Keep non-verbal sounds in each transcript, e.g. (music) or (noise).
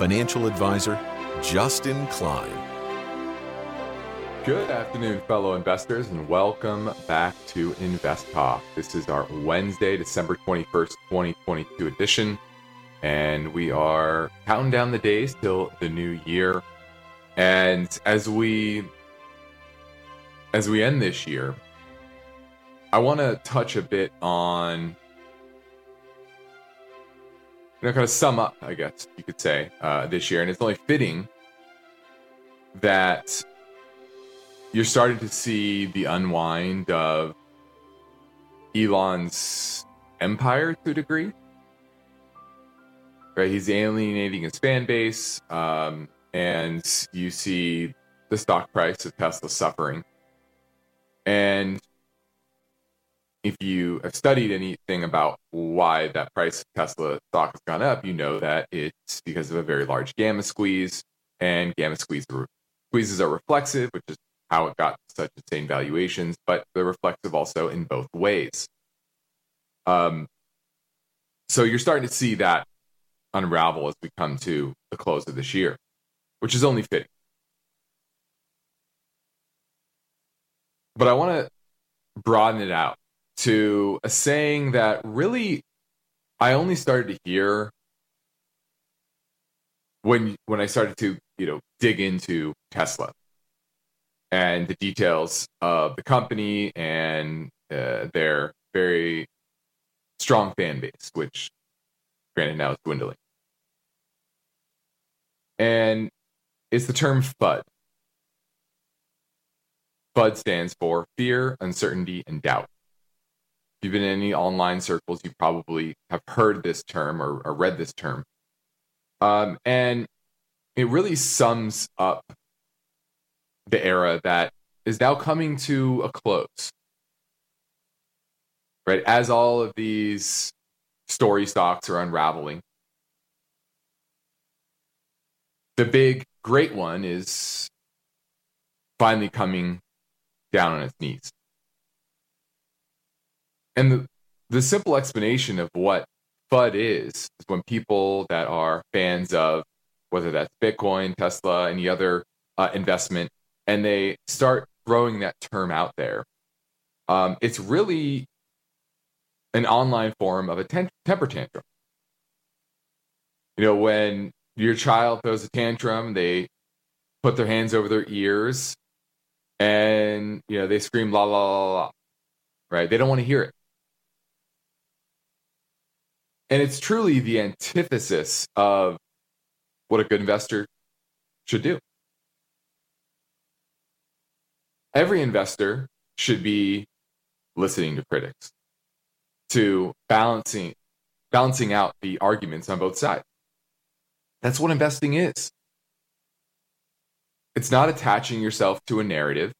Financial Advisor, Justin Klein. Good afternoon, fellow investors, and welcome back to Invest Talk. This is our Wednesday, December 21st, 2022 edition, and we are counting down the days till the new year. And as we as we end this year, I want to touch a bit on kind of sum up, I guess you could say, uh, this year. And it's only fitting that you're starting to see the unwind of Elon's empire to a degree. Right, he's alienating his fan base, um, and you see the stock price of Tesla suffering. And if you have studied anything about why that price of Tesla stock has gone up, you know that it's because of a very large gamma squeeze, and gamma squeeze squeezes are reflexive, which is how it got such insane valuations, but they're reflexive also in both ways. Um, so you're starting to see that unravel as we come to the close of this year, which is only fitting. But I want to broaden it out to a saying that really I only started to hear when when I started to you know dig into Tesla and the details of the company and uh, their very strong fan base, which granted now is dwindling. And it's the term FUD. FUD stands for fear, uncertainty, and doubt you've been in any online circles, you probably have heard this term or, or read this term. Um, and it really sums up the era that is now coming to a close. Right? As all of these story stocks are unraveling, the big, great one is finally coming down on its knees. And the, the simple explanation of what FUD is, is when people that are fans of whether that's Bitcoin, Tesla, any other uh, investment, and they start throwing that term out there. Um, it's really an online form of a ten- temper tantrum. You know, when your child throws a tantrum, they put their hands over their ears and, you know, they scream la la la la, right? They don't want to hear it. And it's truly the antithesis of what a good investor should do. Every investor should be listening to critics, to balancing balancing out the arguments on both sides. That's what investing is. It's not attaching yourself to a narrative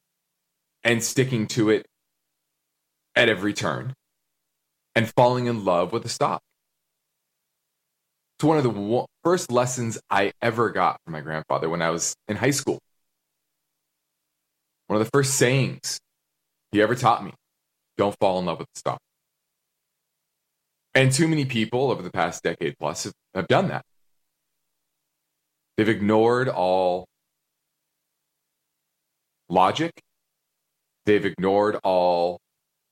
and sticking to it at every turn and falling in love with a stock. It's one of the first lessons I ever got from my grandfather when I was in high school. One of the first sayings he ever taught me don't fall in love with the. And too many people over the past decade plus have, have done that. They've ignored all logic, they've ignored all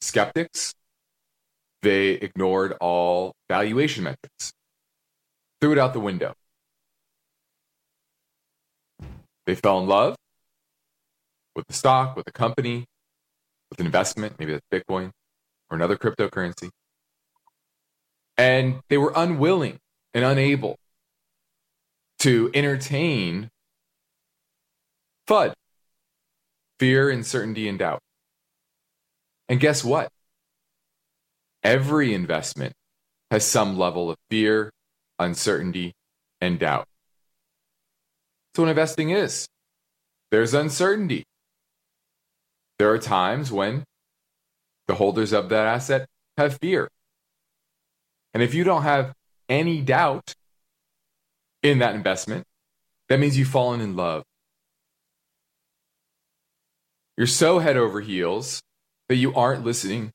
skeptics, they ignored all valuation metrics threw it out the window. They fell in love with the stock, with the company, with an investment, maybe that's Bitcoin or another cryptocurrency. And they were unwilling and unable to entertain FUD, fear, uncertainty, and doubt. And guess what? Every investment has some level of fear, uncertainty, and doubt. That's what investing is. There's uncertainty. There are times when the holders of that asset have fear. And if you don't have any doubt in that investment, that means you've fallen in love. You're so head over heels that you aren't listening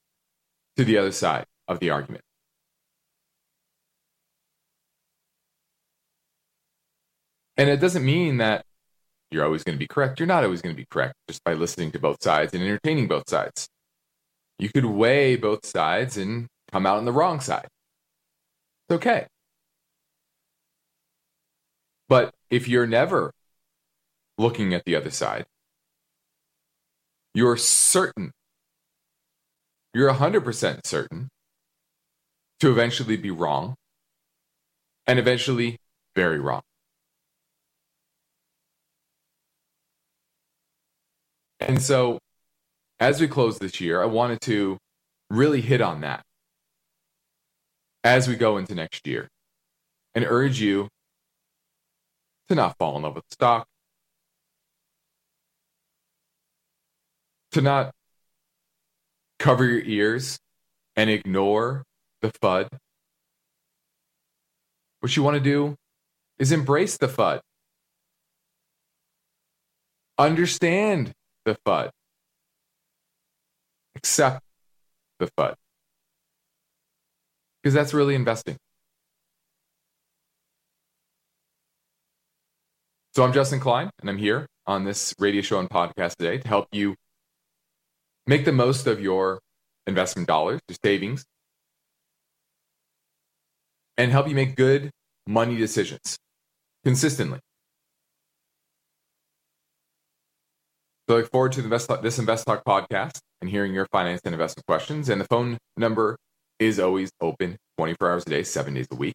to the other side of the argument. And it doesn't mean that you're always going to be correct. You're not always going to be correct just by listening to both sides and entertaining both sides. You could weigh both sides and come out on the wrong side. It's okay. But if you're never looking at the other side, you're certain, you're 100% certain to eventually be wrong and eventually very wrong. And so, as we close this year, I wanted to really hit on that as we go into next year and urge you to not fall in love with stock, to not cover your ears and ignore the FUD. What you want to do is embrace the FUD. Understand the FUD. Accept the FUD. Because that's really investing. So I'm Justin Klein, and I'm here on this radio show and podcast today to help you make the most of your investment dollars, your savings, and help you make good money decisions consistently. So I look forward to Invest, Talk, this Invest Talk podcast and hearing your finance and investment questions. And the phone number is always open 24 hours a day, seven days a week.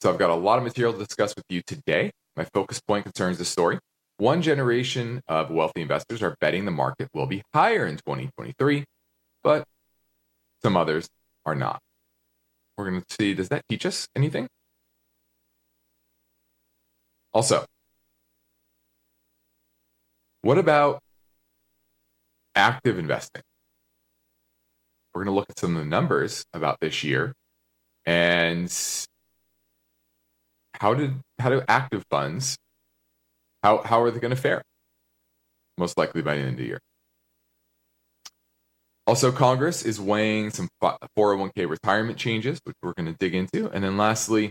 So I've got a lot of material to discuss with you today. My focus point concerns the story. One generation of wealthy investors are betting the market will be higher in 2023, but some others are not. We're going to see does that teach us anything? Also, what about active investing. We're going to look at some of the numbers about this year and how did how do active funds how how are they going to fare? Most likely by the end of the year. Also, Congress is weighing some 401k retirement changes, which we're going to dig into. And then lastly,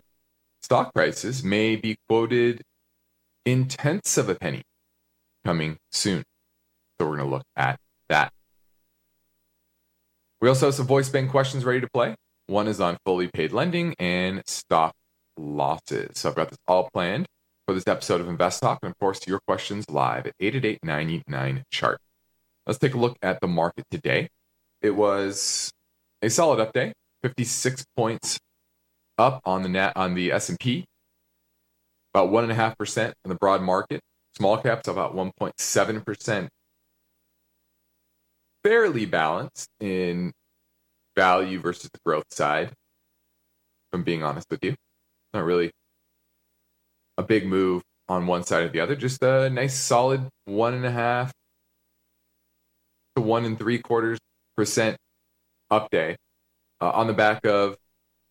stock prices may be quoted in tenths of a penny coming soon. So we're going to look at that. We also have some voice bank questions ready to play. One is on fully paid lending and stop losses. So I've got this all planned for this episode of Invest Talk. And of course, your questions live at 888 99 chart. Let's take a look at the market today. It was a solid up day, 56 points up on the net on the S&P, about 1.5% in the broad market. Small caps about 1.7% fairly balanced in value versus the growth side. I'm being honest with you, not really a big move on one side or the other. Just a nice solid one and a half to one and three quarters percent up day uh, on the back of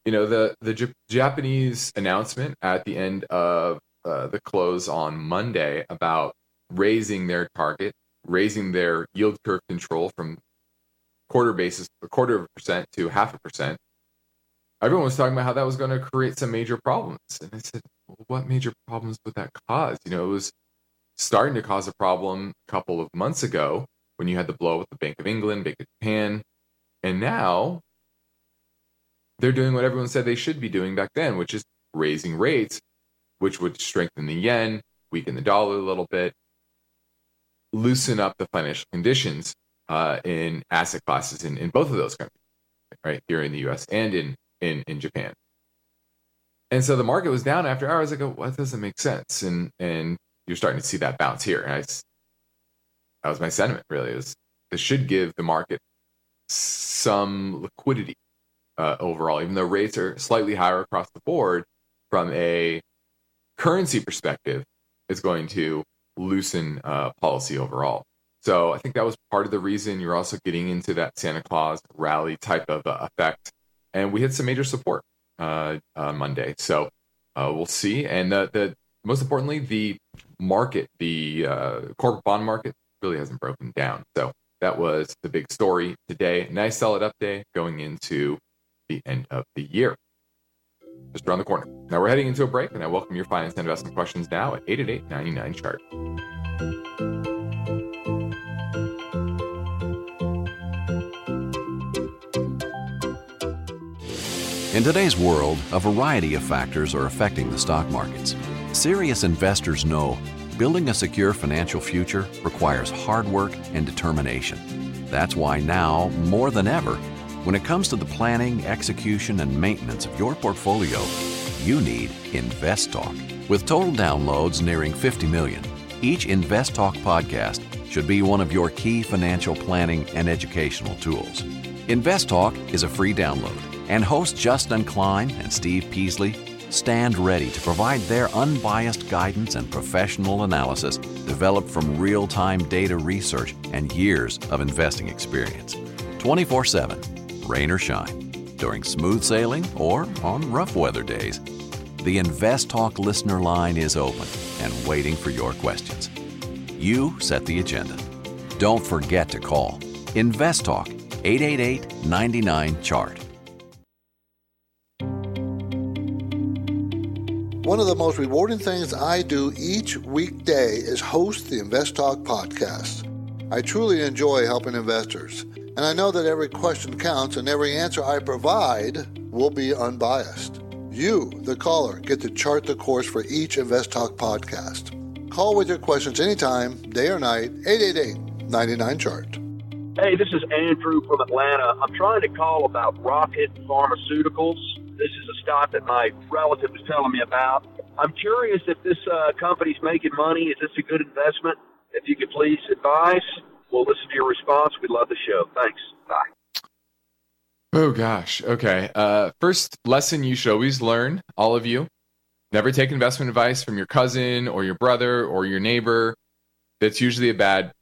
you know the the J- Japanese announcement at the end of uh, the close on Monday about raising their target raising their yield curve control from quarter basis, a quarter of a percent to half a percent, everyone was talking about how that was going to create some major problems. And I said, well, what major problems would that cause? You know, it was starting to cause a problem a couple of months ago when you had the blow with the Bank of England, Bank of Japan. And now they're doing what everyone said they should be doing back then, which is raising rates, which would strengthen the yen, weaken the dollar a little bit, loosen up the financial conditions uh, in asset classes in, in both of those countries, right here in the U.S. and in in in Japan. And so the market was down after hours. I go, well, doesn't make sense, and and you're starting to see that bounce here. And I, that was my sentiment. Really, is this should give the market some liquidity uh, overall, even though rates are slightly higher across the board from a currency perspective is going to loosen uh, policy overall. So I think that was part of the reason you're also getting into that Santa Claus rally type of uh, effect. And we had some major support uh, on Monday. So uh, we'll see. And the, the most importantly, the market, the uh, corporate bond market, really hasn't broken down. So that was the big story today. Nice solid up day going into the end of the year. Just around the corner. Now we're heading into a break, and I welcome your finance and investment questions now at 888 99 chart. In today's world, a variety of factors are affecting the stock markets. Serious investors know building a secure financial future requires hard work and determination. That's why now, more than ever, when it comes to the planning, execution, and maintenance of your portfolio, you need InvestTalk. With total downloads nearing 50 million, each InvestTalk podcast should be one of your key financial planning and educational tools. InvestTalk is a free download and hosts Justin Klein and Steve Peasley stand ready to provide their unbiased guidance and professional analysis developed from real time data research and years of investing experience. 24 7, rain or shine, during smooth sailing or on rough weather days. The Invest Talk listener line is open and waiting for your questions. You set the agenda. Don't forget to call Invest Talk 888 99 Chart. One of the most rewarding things I do each weekday is host the Invest Talk podcast. I truly enjoy helping investors, and I know that every question counts and every answer I provide will be unbiased. You, the caller, get to chart the course for each Invest Talk podcast. Call with your questions anytime, day or night, 888 99 Chart. Hey, this is Andrew from Atlanta. I'm trying to call about Rocket Pharmaceuticals. This is a stock that my relative was telling me about. I'm curious if this uh, company's making money. Is this a good investment? If you could please advise, we'll listen to your response. We'd love the show. Thanks. Bye. Oh gosh. Okay. Uh, first lesson you should always learn, all of you. Never take investment advice from your cousin or your brother or your neighbor. That's usually a bad,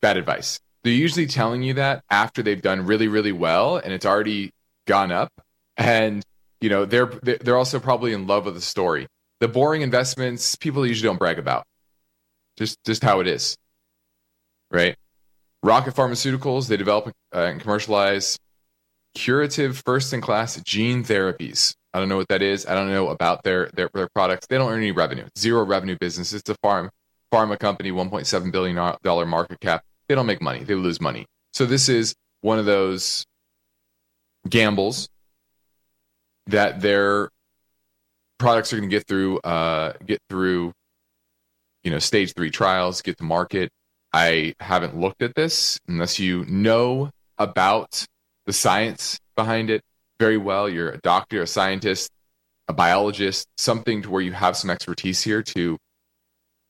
bad advice. They're usually telling you that after they've done really, really well and it's already gone up. And you know they're they're also probably in love with the story the boring investments people usually don't brag about just just how it is right rocket pharmaceuticals they develop uh, and commercialize curative first in class gene therapies. I don't know what that is. I don't know about their their, their products. They don't earn any revenue. Zero revenue business. It's a farm pharma company 1.7 billion dollar market cap. They don't make money. They lose money. So this is one of those gambles that their products are going to get through uh, get through you know stage three trials get to market i haven't looked at this unless you know about the science behind it very well you're a doctor a scientist a biologist something to where you have some expertise here to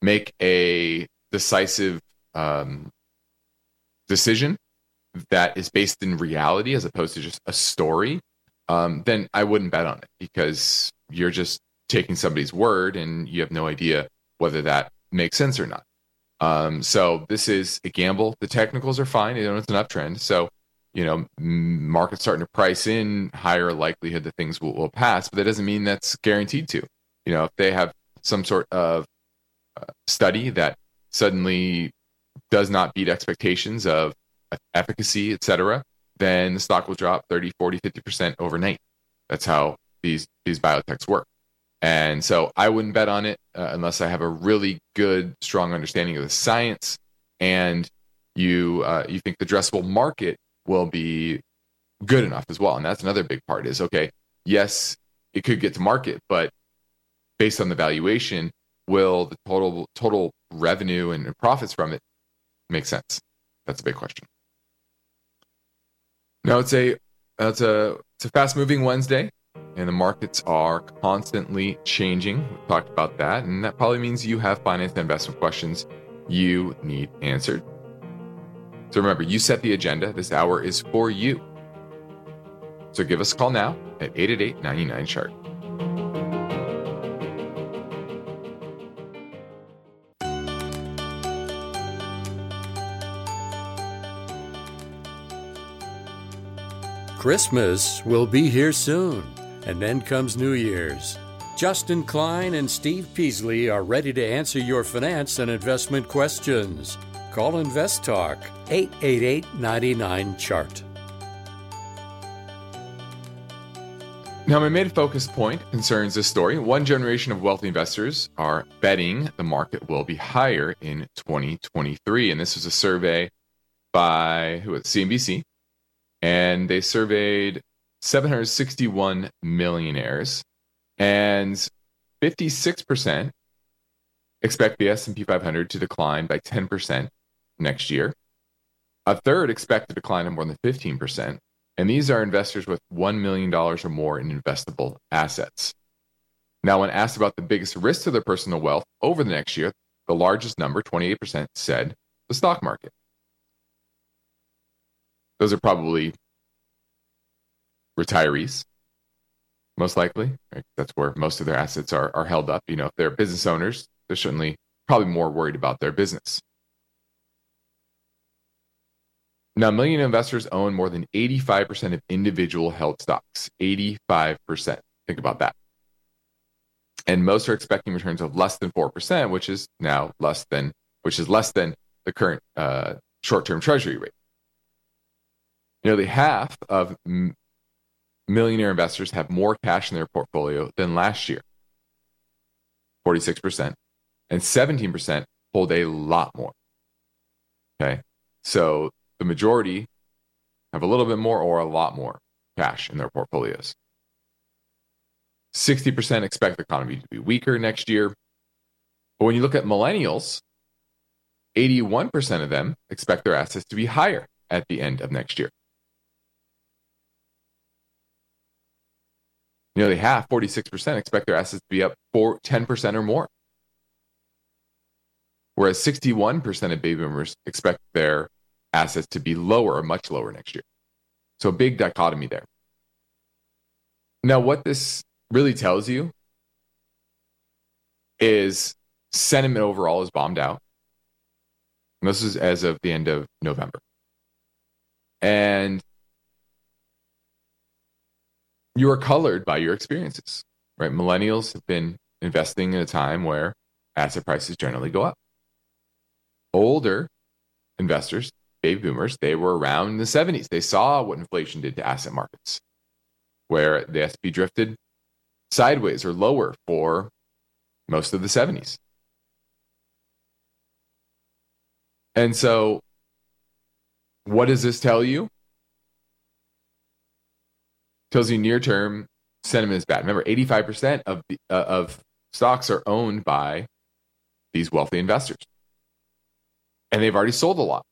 make a decisive um, decision that is based in reality as opposed to just a story um, then I wouldn't bet on it because you're just taking somebody's word and you have no idea whether that makes sense or not. Um, so this is a gamble. The technicals are fine. You know, it's an uptrend. So, you know, market's starting to price in higher likelihood that things will, will pass, but that doesn't mean that's guaranteed to. You know, if they have some sort of uh, study that suddenly does not beat expectations of efficacy, et cetera, then the stock will drop 30, 40, 50% overnight. That's how these these biotechs work. And so I wouldn't bet on it uh, unless I have a really good, strong understanding of the science and you uh, you think the addressable market will be good enough as well. And that's another big part is okay, yes, it could get to market, but based on the valuation, will the total total revenue and profits from it make sense? That's a big question. No, it's a it's a it's a fast moving Wednesday, and the markets are constantly changing. We talked about that, and that probably means you have finance and investment questions you need answered. So remember, you set the agenda. This hour is for you. So give us a call now at 888 99 Chart. Christmas will be here soon and then comes New Year's. Justin Klein and Steve Peasley are ready to answer your finance and investment questions. Call Invest Talk 888 99 Chart. Now, my main focus point concerns this story. One generation of wealthy investors are betting the market will be higher in 2023. And this was a survey by who was CNBC. And they surveyed 761 millionaires and 56% expect the S&P 500 to decline by 10% next year. A third expect a decline of more than 15%, and these are investors with $1 million or more in investable assets. Now, when asked about the biggest risk to their personal wealth over the next year, the largest number, 28%, said the stock market. Those are probably retirees, most likely. Right? That's where most of their assets are, are held up. You know, if they're business owners, they're certainly probably more worried about their business. Now, million investors own more than 85% of individual held stocks. 85%. Think about that. And most are expecting returns of less than 4%, which is now less than, which is less than the current uh, short-term treasury rate. Nearly half of millionaire investors have more cash in their portfolio than last year 46%, and 17% hold a lot more. Okay. So the majority have a little bit more or a lot more cash in their portfolios. 60% expect the economy to be weaker next year. But when you look at millennials, 81% of them expect their assets to be higher at the end of next year. Nearly half, 46%, expect their assets to be up for 10% or more. Whereas 61% of baby boomers expect their assets to be lower or much lower next year. So, a big dichotomy there. Now, what this really tells you is sentiment overall is bombed out. And this is as of the end of November. And you are colored by your experiences, right? Millennials have been investing in a time where asset prices generally go up. Older investors, baby boomers, they were around in the 70s. They saw what inflation did to asset markets, where the S&P drifted sideways or lower for most of the 70s. And so, what does this tell you? Tells you near term sentiment is bad. Remember, 85% of, the, uh, of stocks are owned by these wealthy investors. And they've already sold a lot.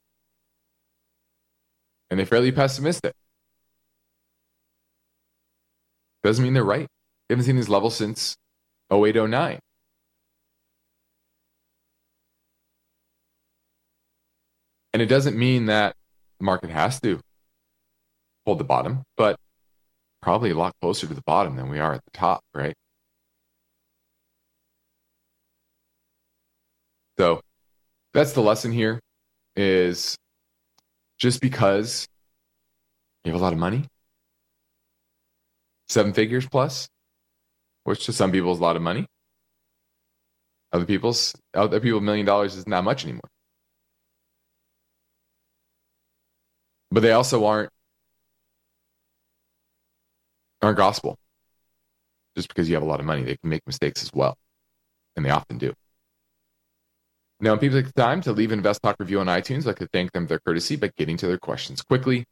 And they're fairly pessimistic. Doesn't mean they're right. We haven't seen these levels since 08, 09. And it doesn't mean that the market has to hold the bottom, but probably a lot closer to the bottom than we are at the top, right? So that's the lesson here is just because you have a lot of money, seven figures plus, which to some people is a lot of money. Other people's other people, million dollars is not much anymore. But they also aren't aren't gospel. Just because you have a lot of money, they can make mistakes as well. And they often do. Now, when people take the time to leave Invest Talk review on iTunes, I could thank them for their courtesy by getting to their questions quickly.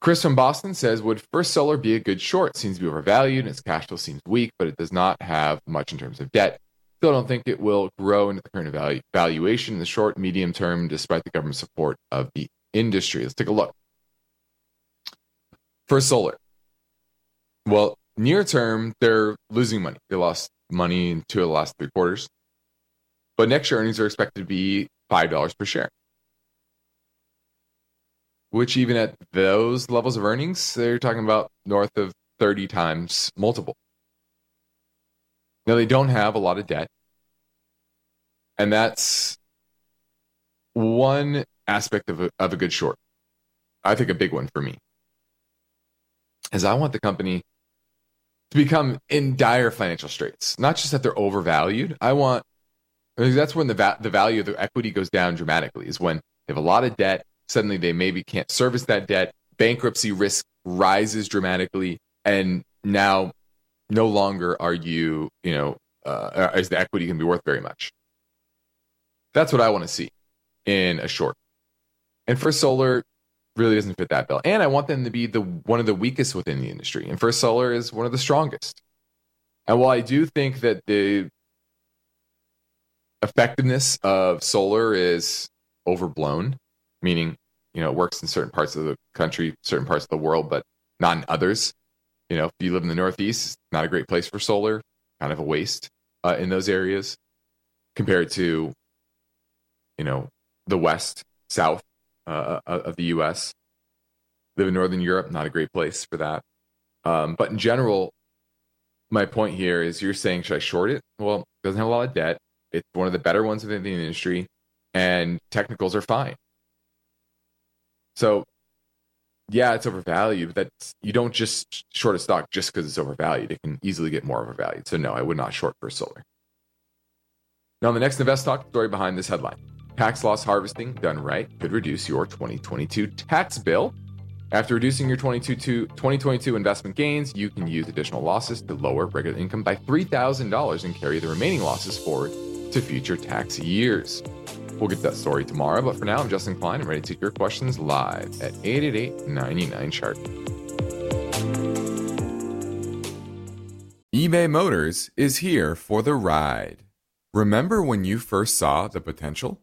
Chris from Boston says, Would First Solar be a good short? Seems to be overvalued and its cash flow seems weak, but it does not have much in terms of debt. Still don't think it will grow into the current valuation in the short, medium term, despite the government support of the industry. Let's take a look. First Solar. Well, near term, they're losing money. They lost money in two of the last three quarters. But next year earnings are expected to be $5 per share. Which, even at those levels of earnings, they're talking about north of 30 times multiple. Now, they don't have a lot of debt. And that's one aspect of a, of a good short. I think a big one for me. is I want the company to become in dire financial straits. Not just that they're overvalued. I want that's when the va- the value of the equity goes down dramatically. Is when they have a lot of debt. Suddenly, they maybe can't service that debt. Bankruptcy risk rises dramatically, and now no longer are you, you know, uh, is the equity going to be worth very much? That's what I want to see in a short. And First Solar really doesn't fit that bill. And I want them to be the one of the weakest within the industry. And First Solar is one of the strongest. And while I do think that the effectiveness of solar is overblown, meaning you know it works in certain parts of the country, certain parts of the world, but not in others. You know, if you live in the Northeast, not a great place for solar, kind of a waste uh, in those areas compared to, you know, the West, South uh, uh, of the U.S. Live in Northern Europe, not a great place for that. Um, but in general, my point here is you're saying, should I short it? Well, it doesn't have a lot of debt. It's one of the better ones within the industry, and technicals are fine. So, yeah, it's overvalued, but that's you don't just short a stock just because it's overvalued. It can easily get more overvalued. So, no, I would not short First Solar. Now, the next Invest Talk story behind this headline tax loss harvesting done right could reduce your 2022 tax bill. After reducing your 2022 investment gains, you can use additional losses to lower regular income by $3,000 and carry the remaining losses forward to future tax years. We'll get that story tomorrow, but for now, I'm Justin Klein. I'm ready to take your questions live at 888 99 Chart. eBay Motors is here for the ride. Remember when you first saw the potential?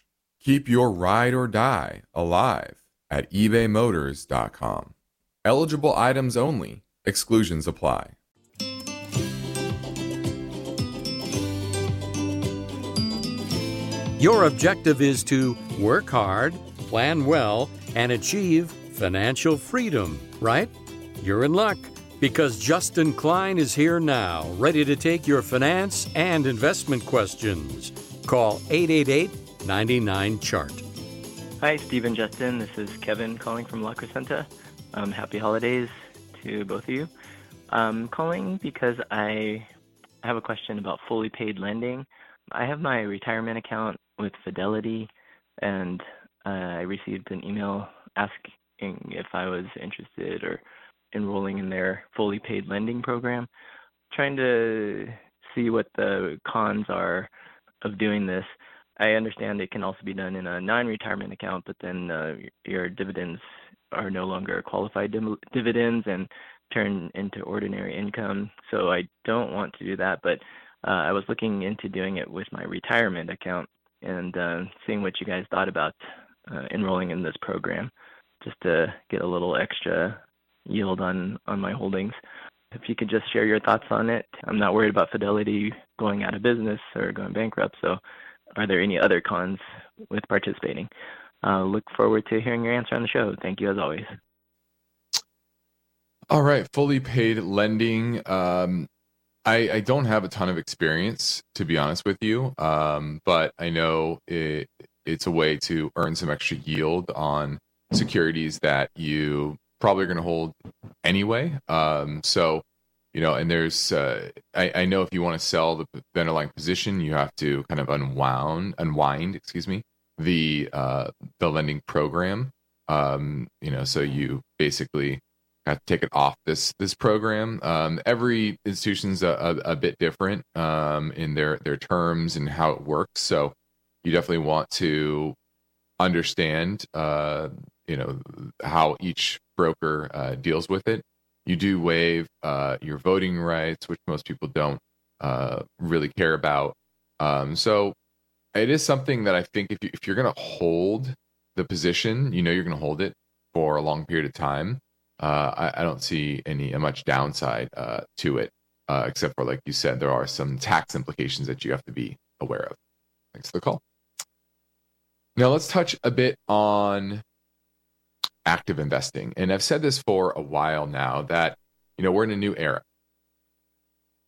Keep your ride or die alive at ebaymotors.com. Eligible items only, exclusions apply. Your objective is to work hard, plan well, and achieve financial freedom, right? You're in luck because Justin Klein is here now, ready to take your finance and investment questions. Call 888 99 Chart. Hi, Stephen Justin. This is Kevin calling from La Crescenta. Um, happy holidays to both of you. I'm calling because I have a question about fully paid lending. I have my retirement account with Fidelity, and uh, I received an email asking if I was interested or enrolling in their fully paid lending program. Trying to see what the cons are of doing this. I understand it can also be done in a non-retirement account, but then uh, your dividends are no longer qualified dividends and turn into ordinary income. So I don't want to do that, but uh, I was looking into doing it with my retirement account and uh, seeing what you guys thought about uh, enrolling in this program, just to get a little extra yield on on my holdings. If you could just share your thoughts on it, I'm not worried about Fidelity going out of business or going bankrupt. So, are there any other cons with participating? Uh, look forward to hearing your answer on the show. Thank you as always. All right, fully paid lending. Um, I, I don't have a ton of experience, to be honest with you, um, but I know it, it's a way to earn some extra yield on securities that you probably are going to hold anyway. Um, so, you know, and there's, uh, I, I know if you want to sell the, the underlying position, you have to kind of unwound, unwind, excuse me, the uh, the lending program. Um, you know, so you basically have to take it off this this program. Um, every institution's a, a, a bit different um, in their their terms and how it works. So you definitely want to understand, uh, you know, how each broker uh, deals with it. You do waive uh, your voting rights, which most people don't uh, really care about. Um, so it is something that I think if you, if you're going to hold the position, you know you're going to hold it for a long period of time. Uh, I, I, don't see any much downside uh, to it, uh, except for like you said, there are some tax implications that you have to be aware of. Thanks for the call. Now let's touch a bit on active investing, and I've said this for a while now that you know we're in a new era.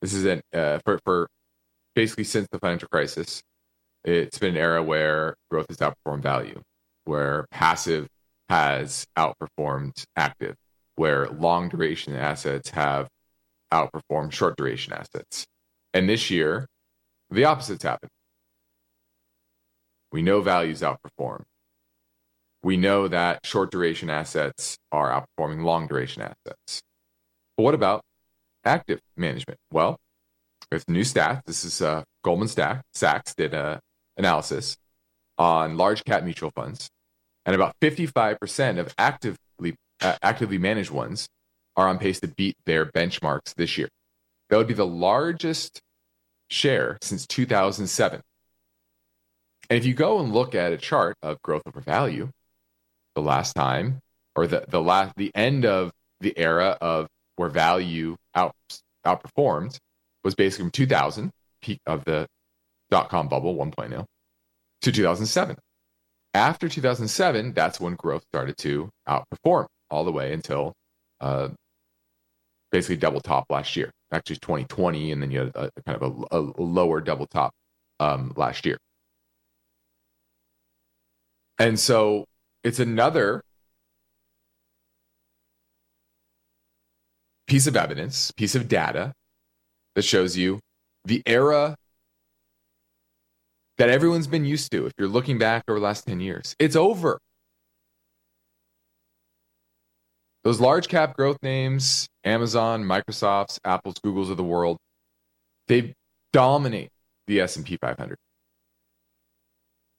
This is an uh, for for basically since the financial crisis, it's been an era where growth has outperformed value, where passive has outperformed active, where long duration assets have outperformed short duration assets. And this year, the opposite's happened. We know values outperform. We know that short duration assets are outperforming long duration assets. But what about active management? Well, there's new stats. This is uh, Goldman Sachs did a analysis on large cap mutual funds, and about 55% of actively uh, actively managed ones are on pace to beat their benchmarks this year. That would be the largest share since 2007. And if you go and look at a chart of growth over value, the last time or the the last the end of the era of where value out, outperformed was basically from 2000 peak of the dot com bubble 1.0 to 2007. After 2007, that's when growth started to outperform all the way until uh, basically double top last year. Actually, 2020, and then you had a, a kind of a, a, lower double top um, last year. And so it's another piece of evidence, piece of data that shows you the era that everyone's been used to if you're looking back over the last 10 years. It's over. Those large cap growth names, Amazon, Microsoft's, Apple's, Google's of the world, they dominate the S&P 500.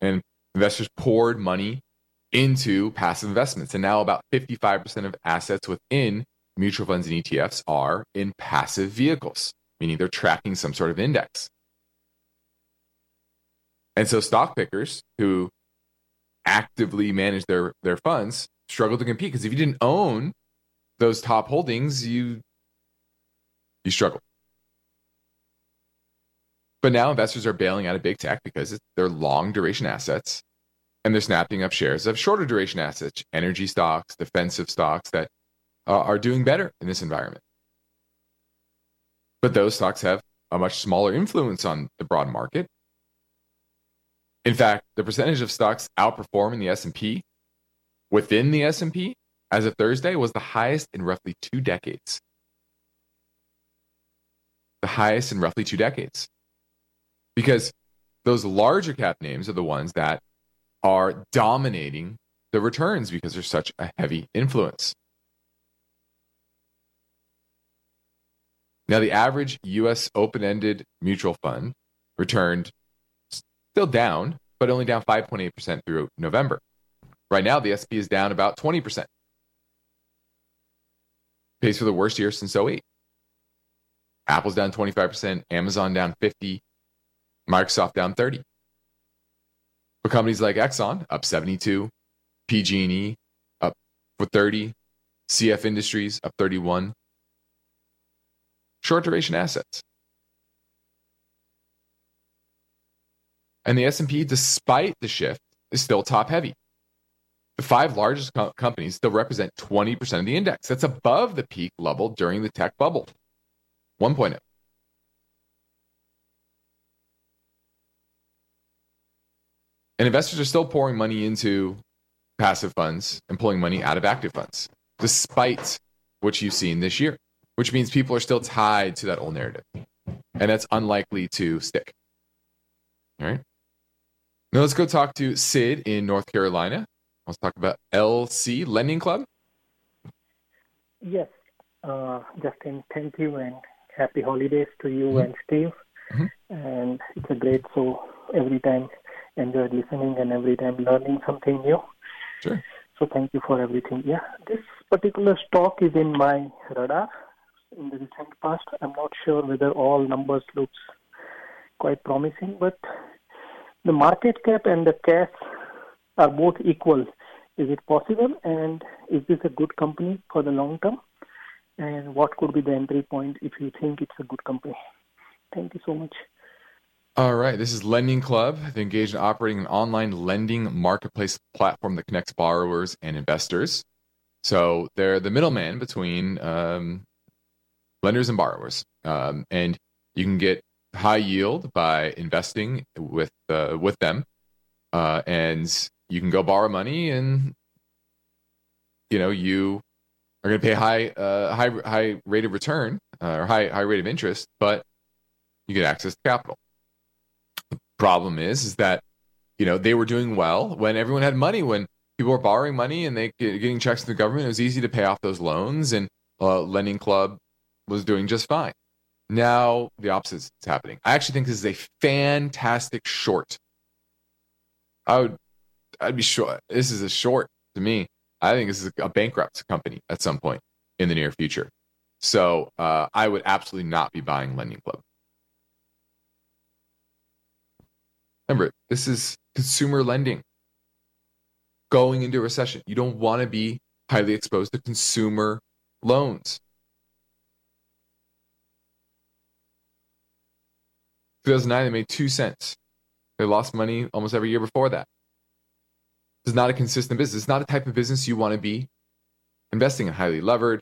And investors poured money into passive investments. And now about 55% of assets within mutual funds and ETFs are in passive vehicles, meaning they're tracking some sort of index. And so stock pickers who actively manage their their funds struggle to compete because if you didn't own those top holdings, you you struggle. But now investors are bailing out of big tech because they're long duration assets and they're snapping up shares of shorter duration assets, energy stocks, defensive stocks that uh, are doing better in this environment. But those stocks have a much smaller influence on the broad market in fact, the percentage of stocks outperforming the S&P within the S&P as of Thursday was the highest in roughly 2 decades. The highest in roughly 2 decades. Because those larger cap names are the ones that are dominating the returns because they're such a heavy influence. Now, the average US open ended mutual fund returned still down, but only down 5.8% through November. Right now, the SP is down about 20%. Pays for the worst year since 08. Apple's down 25%, Amazon down 50, Microsoft down 30. For companies like Exxon, up 72, PG&E up for 30, CF Industries up 31. Short duration assets. and the S&P despite the shift is still top heavy. The five largest co- companies still represent 20% of the index. That's above the peak level during the tech bubble. 1.0. And investors are still pouring money into passive funds and pulling money out of active funds, despite what you've seen this year, which means people are still tied to that old narrative. And that's unlikely to stick. All right. Now let's go talk to Sid in North Carolina. Let's talk about LC Lending Club. Yes, uh, Justin, thank you and happy holidays to you mm-hmm. and Steve. Mm-hmm. And it's a great show every time. Enjoyed listening and every time learning something new. Sure. So thank you for everything. Yeah, this particular stock is in my radar in the recent past. I'm not sure whether all numbers looks quite promising, but the market cap and the cash are both equal. Is it possible? And is this a good company for the long term? And what could be the entry point if you think it's a good company? Thank you so much. All right. This is Lending Club. They engage in operating an online lending marketplace platform that connects borrowers and investors. So they're the middleman between um, lenders and borrowers. Um, and you can get high yield by investing with uh, with them, uh, and you can go borrow money, and you know you are going to pay high uh, high high rate of return uh, or high high rate of interest, but you get access to capital. Problem is is that you know they were doing well when everyone had money when people were borrowing money and they getting checks from the government. It was easy to pay off those loans, and uh, Lending Club was doing just fine. Now the opposite is happening. I actually think this is a fantastic short. I would, I'd be sure this is a short to me. I think this is a bankrupt company at some point in the near future. So uh, I would absolutely not be buying Lending Club. Remember, this is consumer lending going into a recession. You don't want to be highly exposed to consumer loans. 2009, they made two cents. They lost money almost every year before that. This is not a consistent business. It's not a type of business you want to be investing in. Highly levered,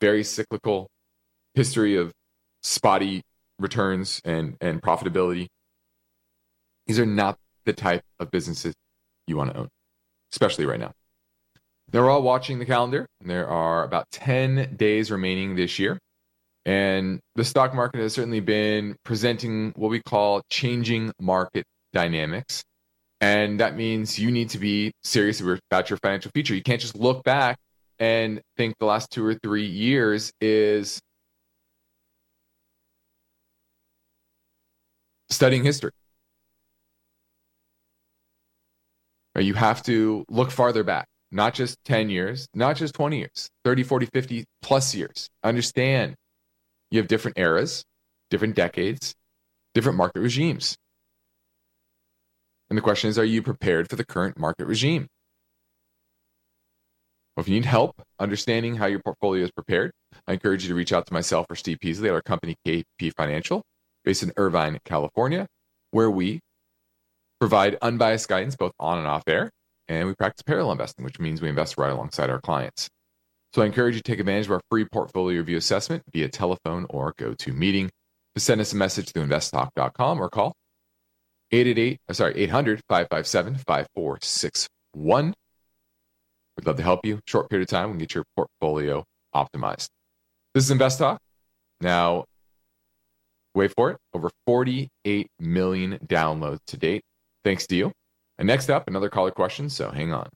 very cyclical, history of spotty returns and, and profitability. These are not the type of businesses you want to own, especially right now. They're all watching the calendar. There are about 10 days remaining this year. And the stock market has certainly been presenting what we call changing market dynamics. And that means you need to be serious about your financial future. You can't just look back and think the last two or three years is studying history. You have to look farther back, not just 10 years, not just 20 years, 30, 40, 50 plus years. Understand you have different eras, different decades, different market regimes. And the question is are you prepared for the current market regime? Well, if you need help understanding how your portfolio is prepared, I encourage you to reach out to myself or Steve Peasley at our company, KPP Financial, based in Irvine, California, where we provide unbiased guidance both on and off air. And we practice parallel investing, which means we invest right alongside our clients. So I encourage you to take advantage of our free portfolio review assessment via telephone or GoToMeeting. To send us a message to investtalk.com or call 888, uh, sorry, 800 557 5461. We'd love to help you. Short period of time, we can get your portfolio optimized. This is Invest Talk. Now, wait for it. Over 48 million downloads to date. Thanks to you. And next up, another caller question. So hang on.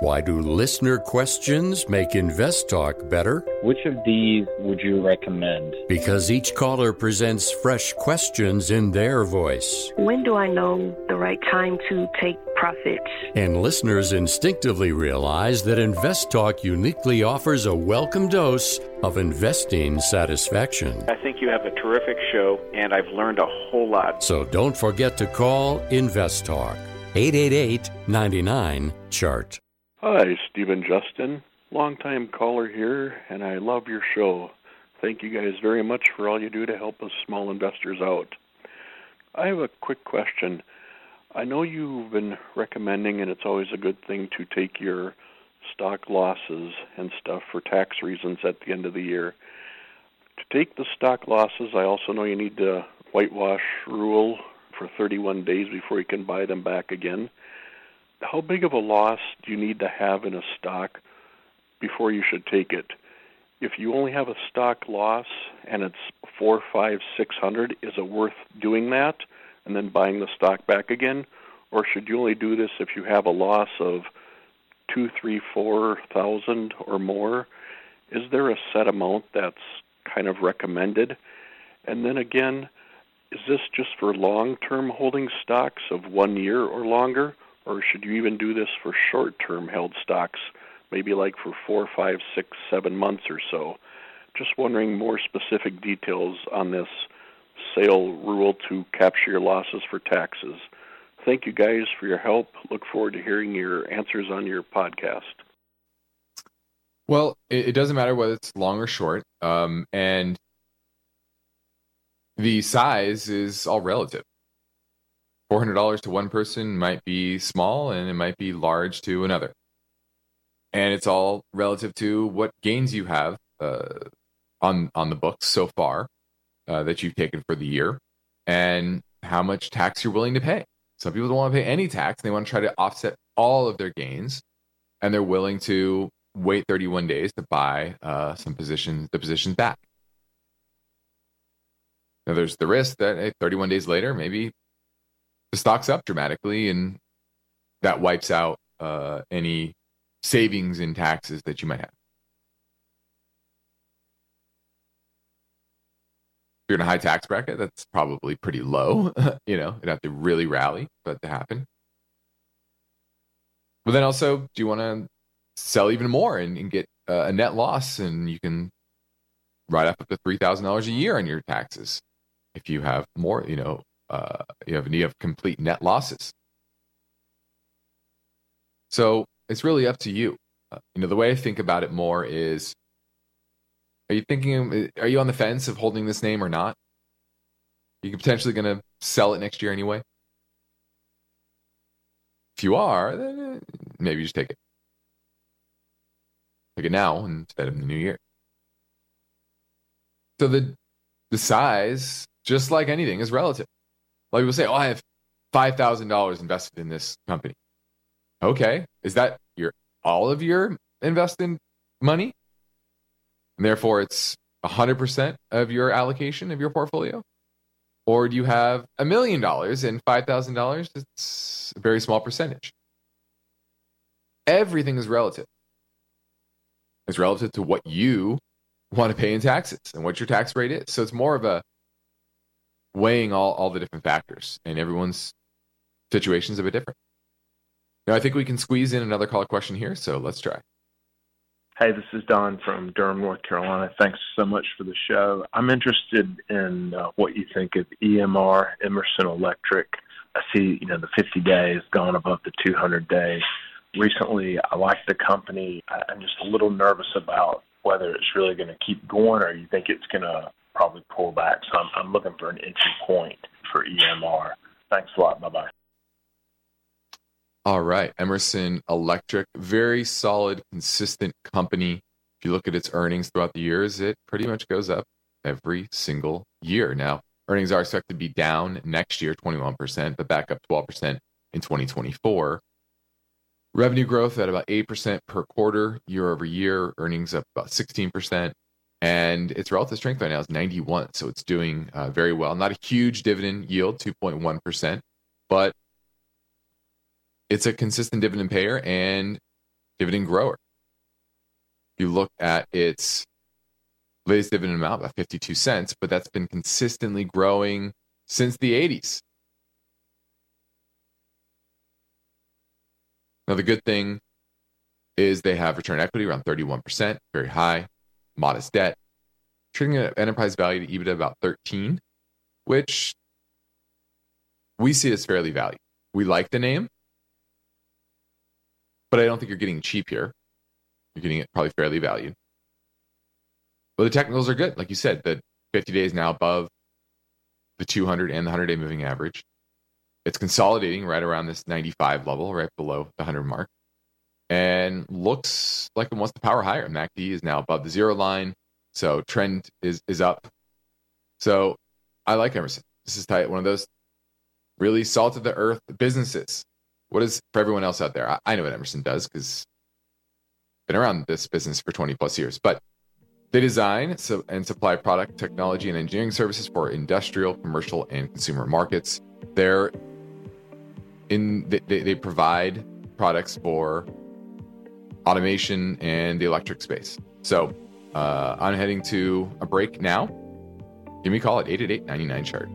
Why do listener questions make Invest Talk better? Which of these would you recommend? Because each caller presents fresh questions in their voice. When do I know the right time to take profits? And listeners instinctively realize that Invest Talk uniquely offers a welcome dose of investing satisfaction. I think you have a terrific show, and I've learned a whole lot. So don't forget to call Invest Talk. 888 99 Chart. Hi, Stephen Justin, longtime caller here, and I love your show. Thank you guys very much for all you do to help us small investors out. I have a quick question. I know you've been recommending, and it's always a good thing to take your stock losses and stuff for tax reasons at the end of the year. To take the stock losses, I also know you need the whitewash rule for 31 days before you can buy them back again how big of a loss do you need to have in a stock before you should take it? If you only have a stock loss and it's four, five, six hundred, is it worth doing that and then buying the stock back again? Or should you only do this if you have a loss of two, three, four thousand or more is there a set amount that's kind of recommended? And then again, is this just for long term holding stocks of one year or longer? Or should you even do this for short term held stocks, maybe like for four, five, six, seven months or so? Just wondering more specific details on this sale rule to capture your losses for taxes. Thank you guys for your help. Look forward to hearing your answers on your podcast. Well, it, doesn't matter whether it's long or short. Um, and the size is all relative. $400 to one person might be small and it might be large to another. And it's all relative to what gains you have uh, on on the books so far uh, that you've taken for the year and how much tax you're willing to pay. Some people don't want to pay any tax. They want to try to offset all of their gains and they're willing to wait 31 days to buy uh, some positions, the positions back. Now, there's the risk that hey, 31 days later, maybe the stock's up dramatically and that wipes out uh, any savings in taxes that you might have. If you're in a high tax bracket, that's probably pretty low. (laughs) you know, it'd have to really rally for that to happen. But then also, do you want to sell even more and, and get uh, a net loss and you can write up to $3,000 a year on your taxes? if you have more, you know, uh, you have you have complete net losses. So it's really up to you. Uh, you know, the way I think about it more is: Are you thinking? Are you on the fence of holding this name or not? You're you potentially going to sell it next year anyway. If you are, then uh, maybe just take it. Take it now instead of the new year. So the the size just like anything, is relative. Like people say, oh, I have $5,000 invested in this company. Okay. Is that your all of your invested money? And therefore, it's 100% of your allocation of your portfolio? Or do you have a million dollars and $5,000? It's a very small percentage. Everything is relative. It's relative to what you want to pay in taxes and what your tax rate is. So it's more of a weighing all, all the different factors, and everyone's situation is a bit different. Now, I think we can squeeze in another call question here, so let's try. Hey, this is Don from Durham, North Carolina. Thanks so much for the show. I'm interested in uh, what you think of EMR, Emerson Electric. I see, you know, the 50 days gone above the 200 day. Recently, I like the company. I'm just a little nervous about whether it's really going to keep going or you think it's going to probably pull back. So I'm, I'm looking for an entry point for EMR. Thanks a lot. Bye bye. All right. Emerson Electric, very solid, consistent company. If you look at its earnings throughout the years, it pretty much goes up every single year. Now, earnings are expected to be down next year, 21%, but back up 12% in 2024. Revenue growth at about 8% per quarter year over year, earnings up about 16% and its relative strength right now is 91 so it's doing uh, very well. Not a huge dividend yield 2.1% but it's a consistent dividend payer and dividend grower. If you look at its latest dividend amount about 52 cents but that's been consistently growing since the 80s now the good thing is they have return equity around 31% very high modest debt, trading an enterprise value to EBITDA about 13, which we see as fairly valued. We like the name, but I don't think you're getting cheap here. You're getting it probably fairly valued. But the technicals are good. Like you said, the 50 days now above the 200 and the 100 day moving average. It's consolidating right around this 95 level, right below the 100 mark and looks like it wants to power higher. MACD is now above the zero line, so trend is is up. So I like Emerson. This is tight. One of those really salt of the earth businesses. What is for everyone else out there? I, I know what Emerson does because been around this business for 20 plus years, but they design and supply product, technology, and engineering services for industrial, commercial, and consumer markets. They're in they, they provide products for automation and the electric space. So Uh, I'm heading to a break now. Give me a call at 888 99 chart.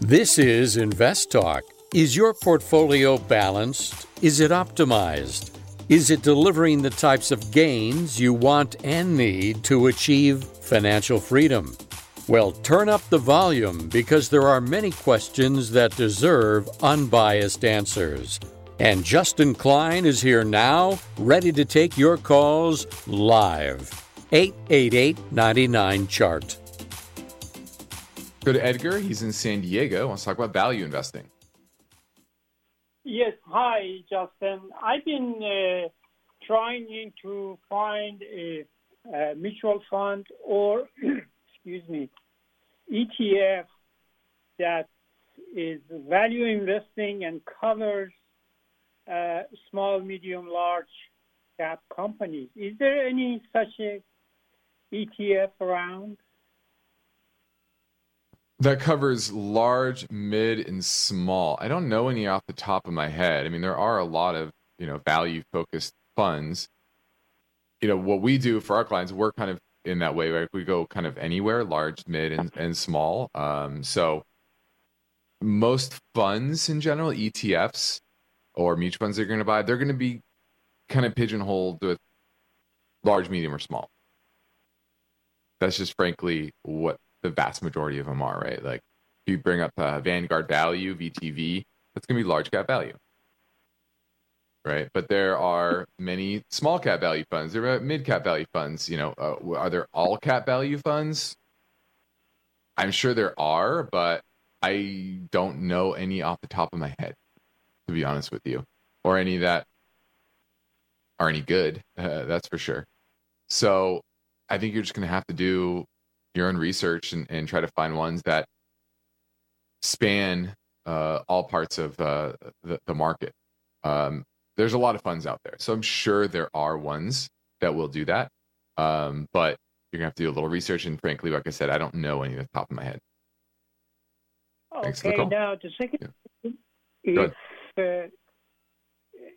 This is Invest Talk. Is your portfolio balanced? Is it optimized? Is it delivering the types of gains you want and need to achieve financial freedom? Well, turn up the volume because there are many questions that deserve unbiased answers. And Justin Klein is here now, ready to take your calls live. 888 99 Chart. Go to Edgar. He's in San Diego. Wants to talk about value investing. Yes. Hi, Justin. I've been uh, trying to find a, a mutual fund or, (clears throat) excuse me, ETF that is value investing and covers uh, small, medium, large cap companies. Is there any such a ETF around? That covers large, mid, and small. I don't know any off the top of my head. I mean, there are a lot of you know value focused funds. You know what we do for our clients, we're kind of in that way. Right? We go kind of anywhere, large, mid, and, and small. Um, so most funds in general, ETFs or mutual funds they're going to buy, they're going to be kind of pigeonholed with large, medium, or small. That's just frankly what the vast majority of them are, right? Like if you bring up uh, Vanguard Value, VTV, that's going to be large cap value, right? But there are many small cap value funds. There are mid cap value funds. You know, uh, are there all cap value funds? I'm sure there are, but I don't know any off the top of my head, to be honest with you, or any that are any good. Uh, (laughs) that's for sure. So I think you're just going to have to do your own research and, and try to find ones that span uh, all parts of uh, the, the, market. Um, there's a lot of funds out there, so I'm sure there are ones that will do that. Um, but you're gonna have to do a little research, and frankly, like I said, I don't know any at the top of my head. Okay, now the second, yeah. if uh,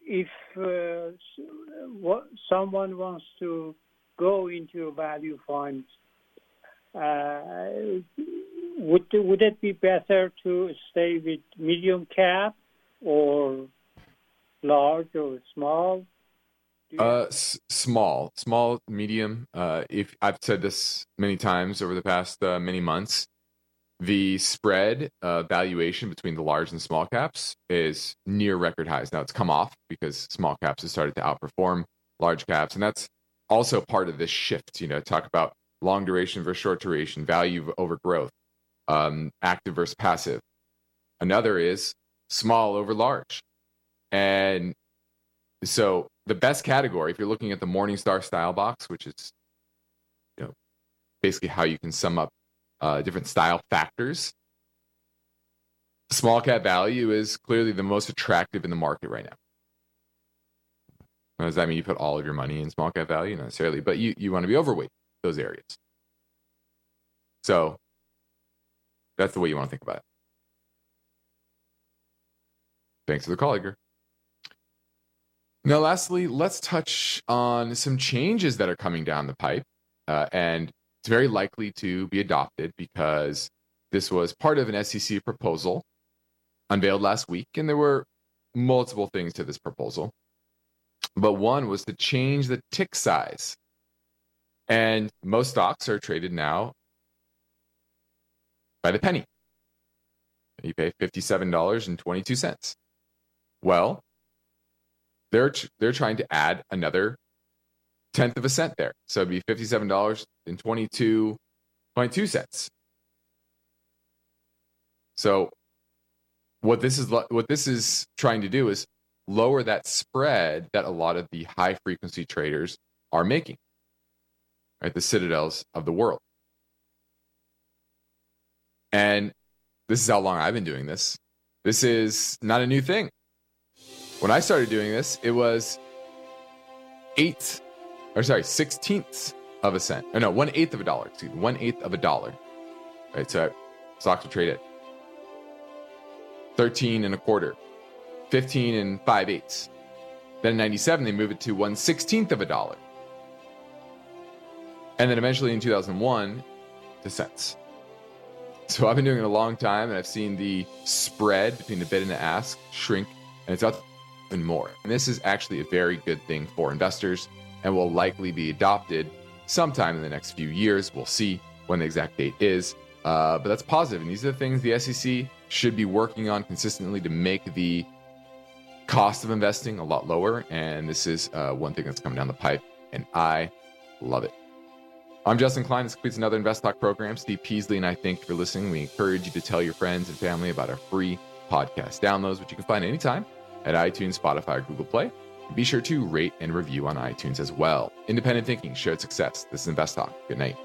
if uh, what, someone wants to go into a value fund uh, would would it be better to stay with medium cap or large or small? Uh, s- small, small, medium. Uh, if I've said this many times over the past uh, many months, the spread uh, valuation between the large and small caps is near record highs. Now it's come off because small caps have started to outperform large caps, and that's also part of this shift. You know, talk about long duration versus short duration, value over growth, um, active versus passive. Another is small over large. And so the best category, if you're looking at the Morningstar style box, which is you know, basically how you can sum up uh, different style factors, small cap value is clearly the most attractive in the market right now. Does that mean you put all of your money in small cap value? Not necessarily, but you, you want to be overweight those areas. So that's the way you want to think about it. Thanks for the call, Edgar. Now, lastly, let's touch on some changes that are coming down the pipe. Uh, and it's very likely to be adopted because this was part of an SEC proposal unveiled last week. And there were multiple things to this proposal. But one was to change the tick size and most stocks are traded now by the penny. You pay $57.22. Well, they're they're trying to add another tenth of a cent there. So it'd be $57.22 22 cents. So what this is what this is trying to do is lower that spread that a lot of the high frequency traders are making right? The citadels of the world. And this is how long I've been doing this. This is not a new thing. When I started doing this, it was eight, or sorry, sixteenths of a cent. Or no, one eighth of a dollar. Excuse me, one eighth of a dollar. Right. So stocks would trade at 13 and a quarter, 15 and 5 eighths. Then in 97, they move it to 1 16th of a dollar. And then eventually in 2001, to cents. So I've been doing it a long time and I've seen the spread between the bid and the ask shrink, and it's up even more. And this is actually a very good thing for investors and will likely be adopted sometime in the next few years. We'll see when the exact date is. Uh, but that's positive. And these are the things the SEC should be working on consistently to make the cost of investing a lot lower. And this is uh, one thing that's coming down the pipe, and I love it. I'm Justin Klein. This completes another Invest Talk program. Steve Peasley and I thank you for listening. We encourage you to tell your friends and family about our free podcast downloads, which you can find anytime at iTunes, Spotify, Google Play. Be sure to rate and review on iTunes as well. Independent thinking, shared success. This is Invest Talk. Good night.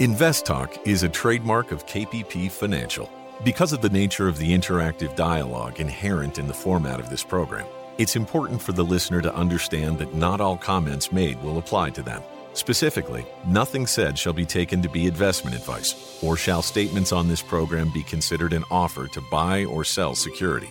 Invest Talk is a trademark of KPP Financial. Because of the nature of the interactive dialogue inherent in the format of this program, it's important for the listener to understand that not all comments made will apply to them. Specifically, nothing said shall be taken to be investment advice, or shall statements on this program be considered an offer to buy or sell security.